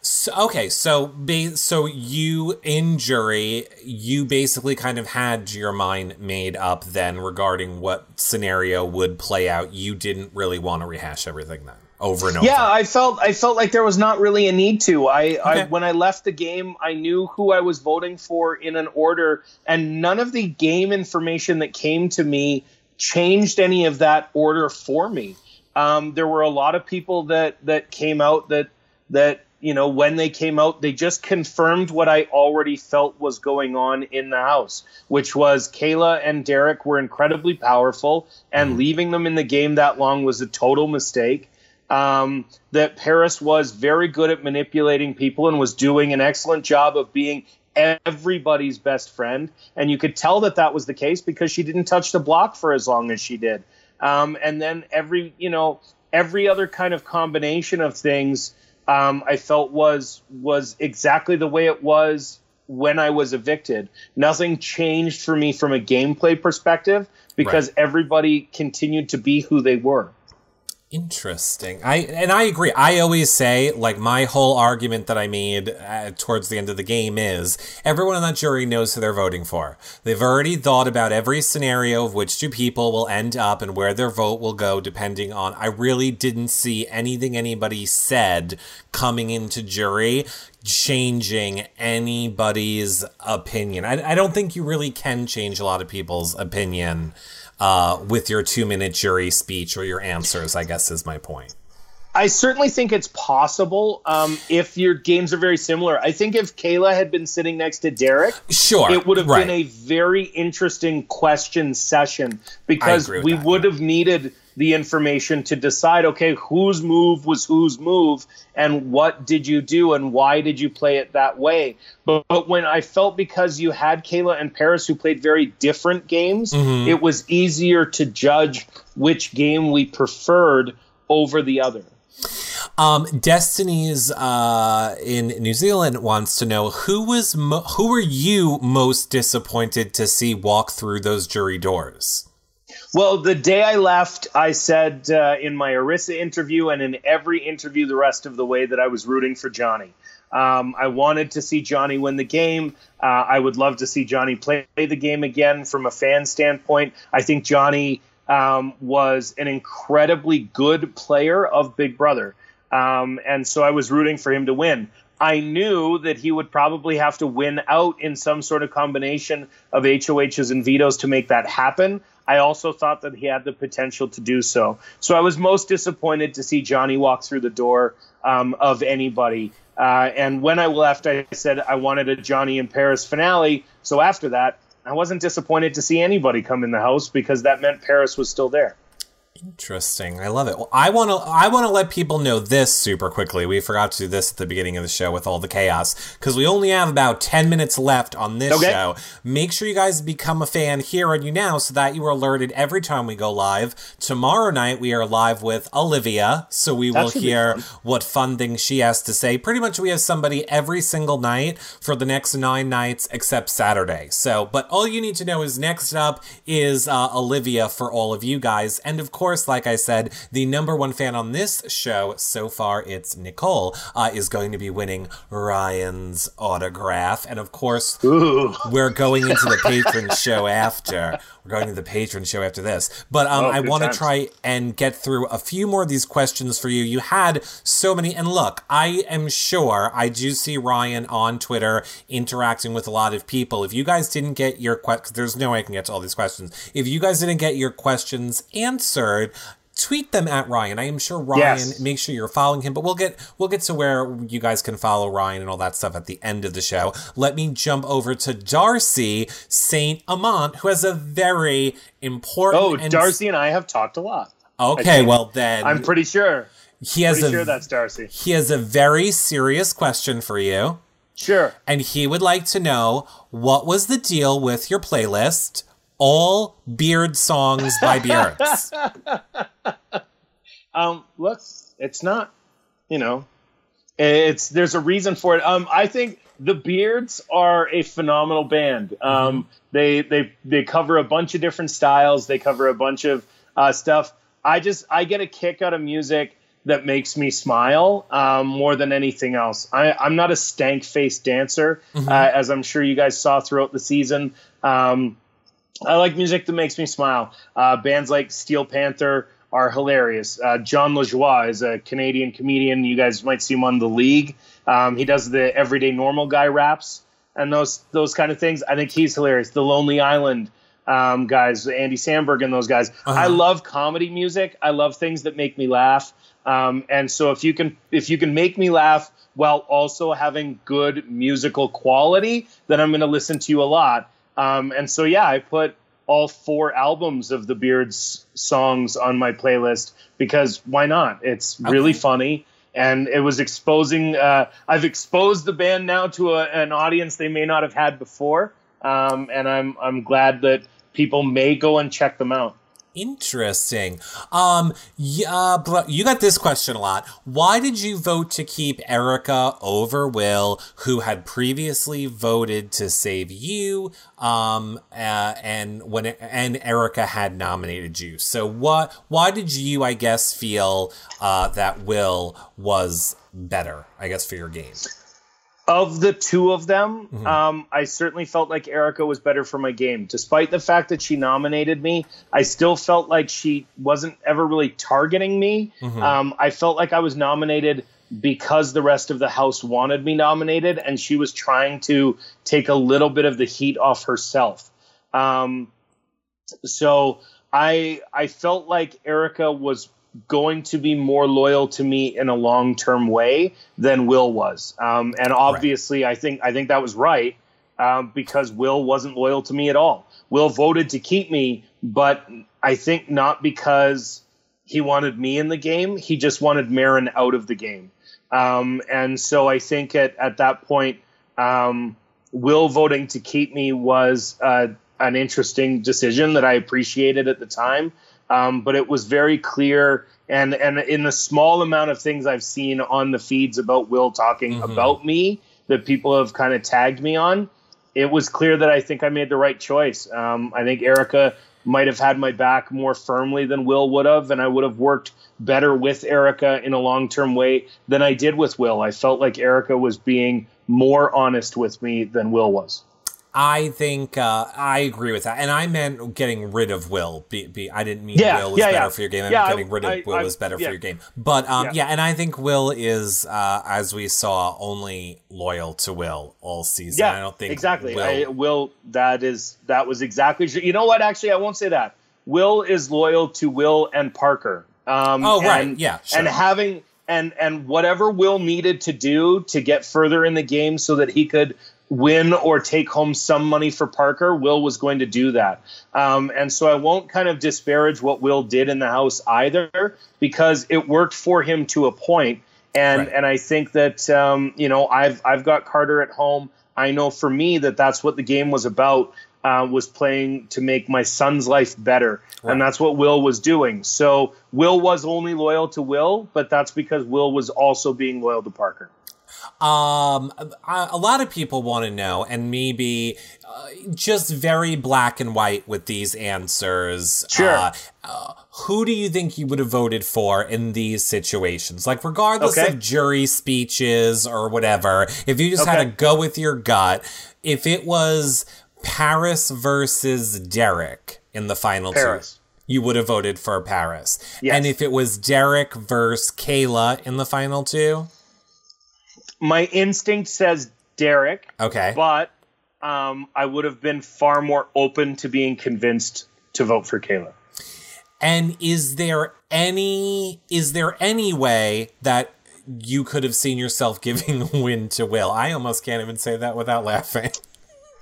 So, okay, so so you in jury, you basically kind of had your mind made up then regarding what scenario would play out. You didn't really want to rehash everything then over and over. Yeah, I felt I felt like there was not really a need to. I, I when I left the game, I knew who I was voting for in an order, and none of the game information that came to me changed any of that order for me. Um, there were a lot of people that that came out that that you know when they came out they just confirmed what I already felt was going on in the house, which was Kaela and Derek were incredibly powerful, and leaving them in the game that long was a total mistake um, that Paras was very good at manipulating people and was doing an excellent job of being everybody's best friend. And you could tell that that was the case because she didn't touch the block for as long as she did. Um, and then every, you know, every other kind of combination of things, um, I felt was was exactly the way it was when I was evicted. Nothing changed for me from a gameplay perspective because everybody continued to be who they were. Interesting. I and I agree. I always say like my whole argument that I made uh, towards the end of the game is everyone on that jury knows who they're voting for. They've already thought about every scenario of which two people will end up and where their vote will go depending on. I really didn't see anything anybody said coming into jury changing anybody's opinion. I, I don't think you really can change a lot of people's opinion uh, with your two minute jury speech or your answers, I guess is my point. I certainly think it's possible um, if your games are very similar. I think if Kaela had been sitting next to Derek, sure, it would have right. been a very interesting question session because we would have needed the information to decide okay, whose move was whose move and what did you do and why did you play it that way. But, but when I felt because you had Kaela and Paras who played very different games, Mm-hmm. it was easier to judge which game we preferred over the other. Um, Destiny's uh, in New Zealand wants to know who was mo- who were you most disappointed to see walk through those jury doors? Well, the day I left, I said uh, in my Arisa interview and in every interview the rest of the way that I was rooting for Johnny. Um, I wanted to see Johnny win the game. Uh, I would love to see Johnny play the game again from a fan standpoint. I think Johnny um, was an incredibly good player of Big Brother. Um, and so I was rooting for him to win. I knew that he would probably have to win out in some sort of combination of HOHs and vetoes to make that happen. I also thought that he had the potential to do so. So I was most disappointed to see Johnny walk through the door um, of anybody. Uh, and when I left, I said I wanted a Johnny in Paras finale. So after that, I wasn't disappointed to see anybody come in the house because that meant Paras was still there. Interesting. I love it. Well, I want to I want to let people know this super quickly. We forgot to do this at the beginning of the show with all the chaos because we only have about 10 minutes left on this Okay. show. Make sure you guys become a fan here on you now so that you are alerted every time we go live. Tomorrow night we are live with Olivia, so we will should be hear what fun things she has to say. Pretty much we have somebody every single night for the next 9 nights except Saturday. So, but all you need to know is next up is uh, Olivia for all of you guys and of course like I said, the number one fan on this show so far, it's Nicole, uh, is going to be winning Ryan's autograph. And of course, Ooh. we're going into the Patreon show after. We're going to the Patreon show after this. But um, Oh, I want to try and get through a few more of these questions for you. You had so many. And look, I am sure I do see Ryan on Twitter interacting with a lot of people. If you guys didn't get your questions, there's no way I can get to all these questions. If you guys didn't get your questions answered, tweet them at Ryan. I am sure Ryan Yes. make sure you're following him but we'll get we'll get to where you guys can follow Ryan and all that stuff at the end of the show. Let me jump over to Darcy Saint Amant who has a very important Oh, and- Darcy and I have talked a lot. Okay, well then I'm pretty sure. he has Pretty a sure that's Darcy. he has a very serious question for you Sure. and he would like to know what was the deal with your playlist all beard songs by Beards. Um, look, it's not, you know, it's there's a reason for it. Um, I think the Beards are a phenomenal band. Um, they they they cover a bunch of different styles. They cover a bunch of uh, stuff. I just I get a kick out of music that makes me smile um, more than anything else. I, I'm not a stank faced dancer, uh, as I'm sure you guys saw throughout the season. Um, I like music that makes me smile. Uh, bands like Steel Panther are hilarious. Uh, Jon Lajoie is a Canadian comedian. You guys might see him on The League. Um, he does the Everyday Normal Guy raps and those those kind of things. I think he's hilarious. The Lonely Island um, guys, Andy Samberg and those guys. I love comedy music. I love things that make me laugh. Um, and so if you can if you can make me laugh while also having good musical quality, then I'm going to listen to you a lot. Um, and so yeah, I put all four albums of the Beards songs on my playlist because why not? It's really funny. And it was exposing. Uh, I've exposed the band now to a, an audience they may not have had before, um, and I'm I'm glad that people may go and check them out. Interesting. Um, yeah, but you got this question a lot. Why did you vote to keep Erica over Will, who had previously voted to save you? Um, uh, and when and Erica had nominated you. So what? Why did you, I guess, feel uh, that Will was better? I guess for your game. Of the two of them, Mm-hmm. um, I certainly felt like Erica was better for my game. Despite the fact that she nominated me, I still felt like she wasn't ever really targeting me. Mm-hmm. Um, I felt like I was nominated because the rest of the house wanted me nominated and she was trying to take a little bit of the heat off herself. Um, so I I felt like Erica was going to be more loyal to me in a long term way than Will was, um, and obviously right. I think I think that was right um, because Will wasn't loyal to me at all. Will voted to keep me, but I think not because he wanted me in the game. He just wanted Marin out of the game. Um, and so I think at, at that point, um, Will voting to keep me was uh, an interesting decision that I appreciated at the time. Um, but it was very clear, and and in the small amount of things I've seen on the feeds about Will talking mm-hmm. about me that people have kind of tagged me on, it was clear that I think I made the right choice. Um, I think Erica might have had my back more firmly than Will would have, and I would have worked better with Erica in a long term way than I did with Will. I felt like Erica was being more honest with me than Will was. I think uh, I agree with that, and I meant getting rid of Will. Be, be, I didn't mean yeah, Will was yeah, better yeah. for your game. I yeah, getting rid of I, Will I, is better for your game. But um, yeah. and I think Will is, uh, as we saw, only loyal to Will all season. Yeah, I don't think exactly. Will, I, Will that is that was exactly. You know what? Actually, I won't say that. Will is loyal to Will and Parker. Um, oh right, and, yeah, sure. and having and and whatever Will needed to do to get further in the game so that he could win or take home some money for Parker, Will was going to do that. Um, and so I won't kind of disparage what Will did in the house either, because it worked for him to a point. And right. and I think that um, you know I've I've got Carter at home. I know for me that that's what the game was about. Uh, was playing to make my son's life better, right. and that's what Will was doing. So Will was only loyal to Will, but that's because Will was also being loyal to Parker. Um, a, a lot of people want to know, and maybe uh, just very black and white with these answers. Sure. Uh, uh, who do you think you would have voted for in these situations? Like, regardless okay. of jury speeches or whatever, if you just okay. had to go with your gut, if it was Paras versus Derek in the final Paras. two you would have voted for Paras. Yes. And if it was Derek versus Kaela in the final two? My instinct says Derek. Okay. But um, I would have been far more open to being convinced to vote for Kaela. And is there any is there any way that you could have seen yourself giving a win to Will? I almost can't even say that without laughing.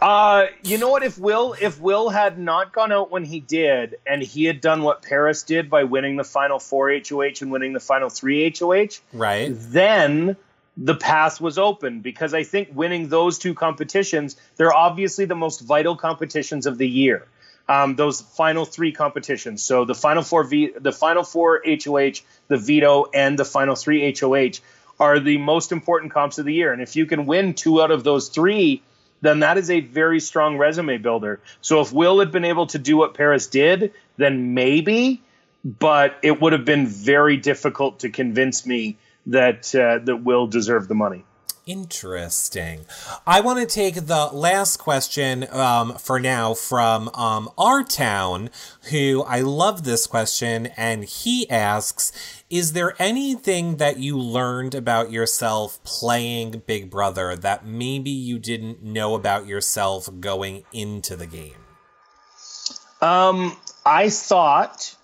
Uh, you know what? If Will, if Will had not gone out when he did, and he had done what Paras did by winning the final four HOH and winning the final three HOH, right? Then the path was open because I think winning those two competitions, they're obviously the most vital competitions of the year. Um, those final three competitions. So the final four v, the final four HOH, the veto, and the final three HOH are the most important comps of the year. And if you can win two out of those three, then that is a very strong resume builder. So if Will had been able to do what Paras did, then maybe, but it would have been very difficult to convince me that uh, that will deserve the money. Interesting. I want to take the last question um, for now from um, our town, who I love this question, and he asks Is there anything that you learned about yourself playing Big Brother that maybe you didn't know about yourself going into the game? Um, I thought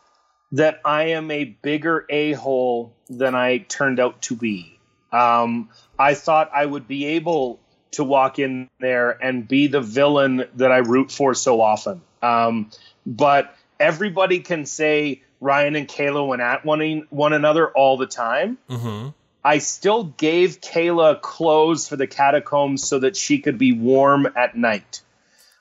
that I am a bigger a hole than I turned out to be. Um, I thought I would be able to walk in there and be the villain that I root for so often. Um, but everybody can say Ryan and Kaela went at one, one another all the time. Mm-hmm. I still gave Kaela clothes for the catacombs so that she could be warm at night.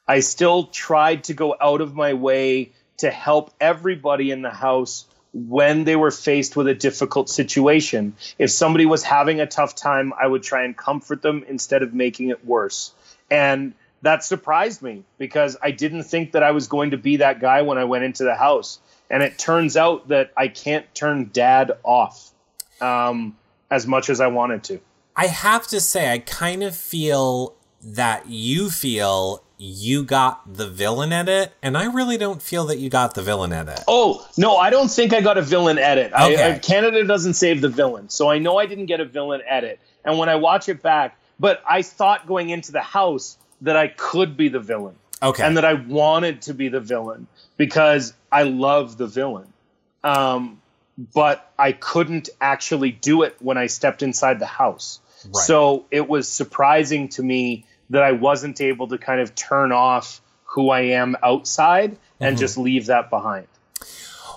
I still tried to go out of my way to help everybody in the house when they were faced with a difficult situation. If somebody was having a tough time, I would try and comfort them instead of making it worse. And that surprised me because I didn't think that I was going to be that guy when I went into the house. And it turns out that I can't turn dad off um, as much as I wanted to. I have to say, I kind of feel that you feel you got the villain edit, and I really don't feel that you got the villain edit. Oh no, I don't think I got a villain edit. Okay. I, I, Canada doesn't save the villain, so I know I didn't get a villain edit. And when I watch it back, but I thought going into the house that I could be the villain. Okay. And that I wanted to be the villain because I love the villain. Um, but I couldn't actually do it when I stepped inside the house. Right. So it was surprising to me that I wasn't able to kind of turn off who I am outside and mm-hmm. just leave that behind.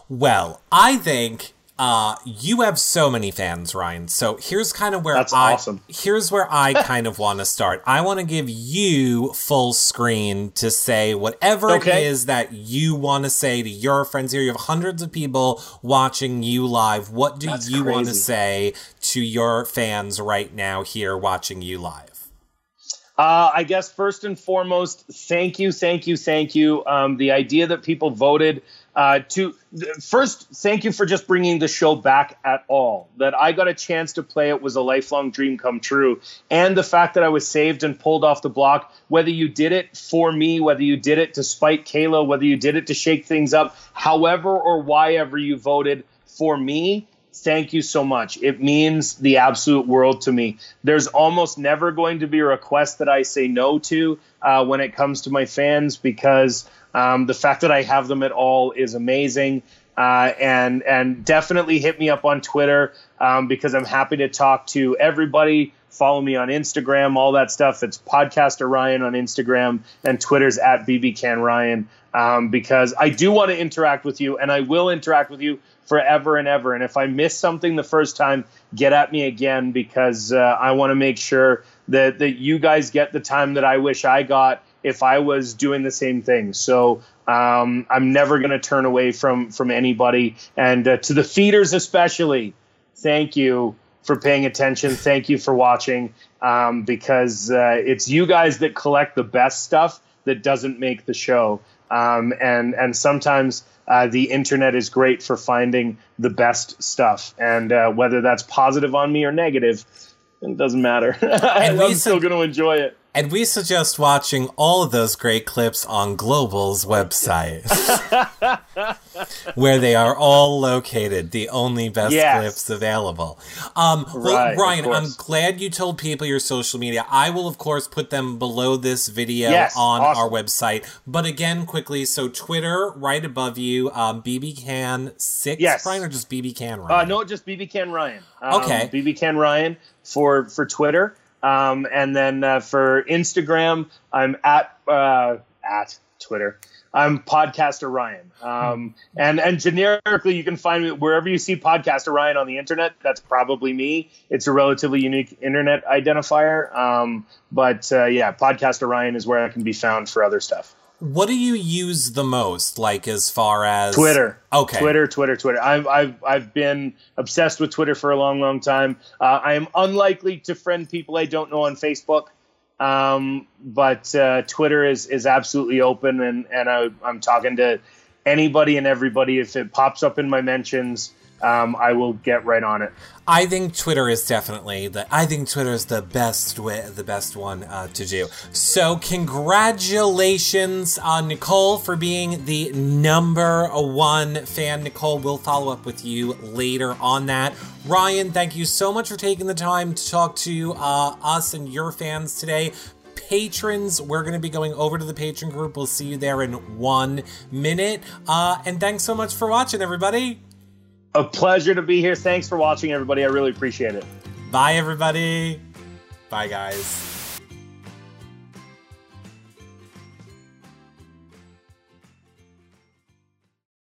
Well, I think uh, you have so many fans, Ryan. So here's kind of where That's I awesome. here's where I kind of want to start. I want to give you full screen to say whatever okay. it is that you want to say to your friends here. You have hundreds of people watching you live. What do That's you want to say to your fans right now here watching you live? Uh, I guess first and foremost, thank you, thank you, thank you. Um, the idea that people voted uh, to first, thank you for just bringing the show back at all. That I got a chance to play it was a lifelong dream come true, and the fact that I was saved and pulled off the block. Whether you did it for me, whether you did it to spite Kaela, whether you did it to shake things up, however or why ever you voted for me, thank you so much. It means the absolute world to me. There's almost never going to be a request that I say no to uh, when it comes to my fans because um, the fact that I have them at all is amazing. Uh, and and definitely hit me up on Twitter um, because I'm happy to talk to everybody. Follow me on Instagram, all that stuff. It's Podcaster Ryan on Instagram, and Twitter's at bbcanryan Um, because I do want to interact with you, and I will interact with you forever and ever. And if I miss something the first time, get at me again because uh, I want to make sure that that you guys get the time that I wish I got if I was doing the same thing. So um, I'm never going to turn away from from anybody. And uh, to the feeders especially, thank you for paying attention. Thank you for watching um, because uh, it's you guys that collect the best stuff that doesn't make the show. Um, and and sometimes uh, the internet is great for finding the best stuff. And uh, whether that's positive on me or negative, it doesn't matter. I'm still going to enjoy it. And we suggest watching all of those great clips on Global's website, where they are all located, the only best yes. clips available. Um, well, Ryan, I'm glad you told people your social media. I will, of course, put them below this video yes, on awesome. our website. But again, quickly, so Twitter, right above you, um, BBCan6, yes. Ryan, or just BBCan uh, Ryan? Uh, no, just BBCan Ryan. Um, okay. BBCan Ryan for, for Twitter. Um, and then uh, for Instagram, I'm at uh, at Twitter. I'm Podcaster Ryan. Um, and and generically, you can find me wherever you see Podcaster Ryan on the internet. That's probably me. It's a relatively unique internet identifier. Um, but uh, yeah, Podcaster Ryan is where I can be found for other stuff. What do you use the most, like as far as Twitter? Okay, Twitter, Twitter, Twitter. I've I've I've been obsessed with Twitter for a long, long time. Uh, I am unlikely to friend people I don't know on Facebook, um, but uh, Twitter is is absolutely open, and and I, I'm talking to anybody and everybody if it pops up in my mentions um, I will get right on it. I think Twitter is definitely the. I think Twitter is the best way, the best one uh, to do. So, congratulations, on Nicole, for being the number one fan. Nicole, we'll follow up with you later on that. Ryan, thank you so much for taking the time to talk to uh, us and your fans today patrons. We're going to be going over to the Patreon group. We'll see you there in one minute. Uh, and thanks so much for watching, everybody. A pleasure to be here. Thanks for watching, everybody. I really appreciate it. Bye, everybody. Bye, guys.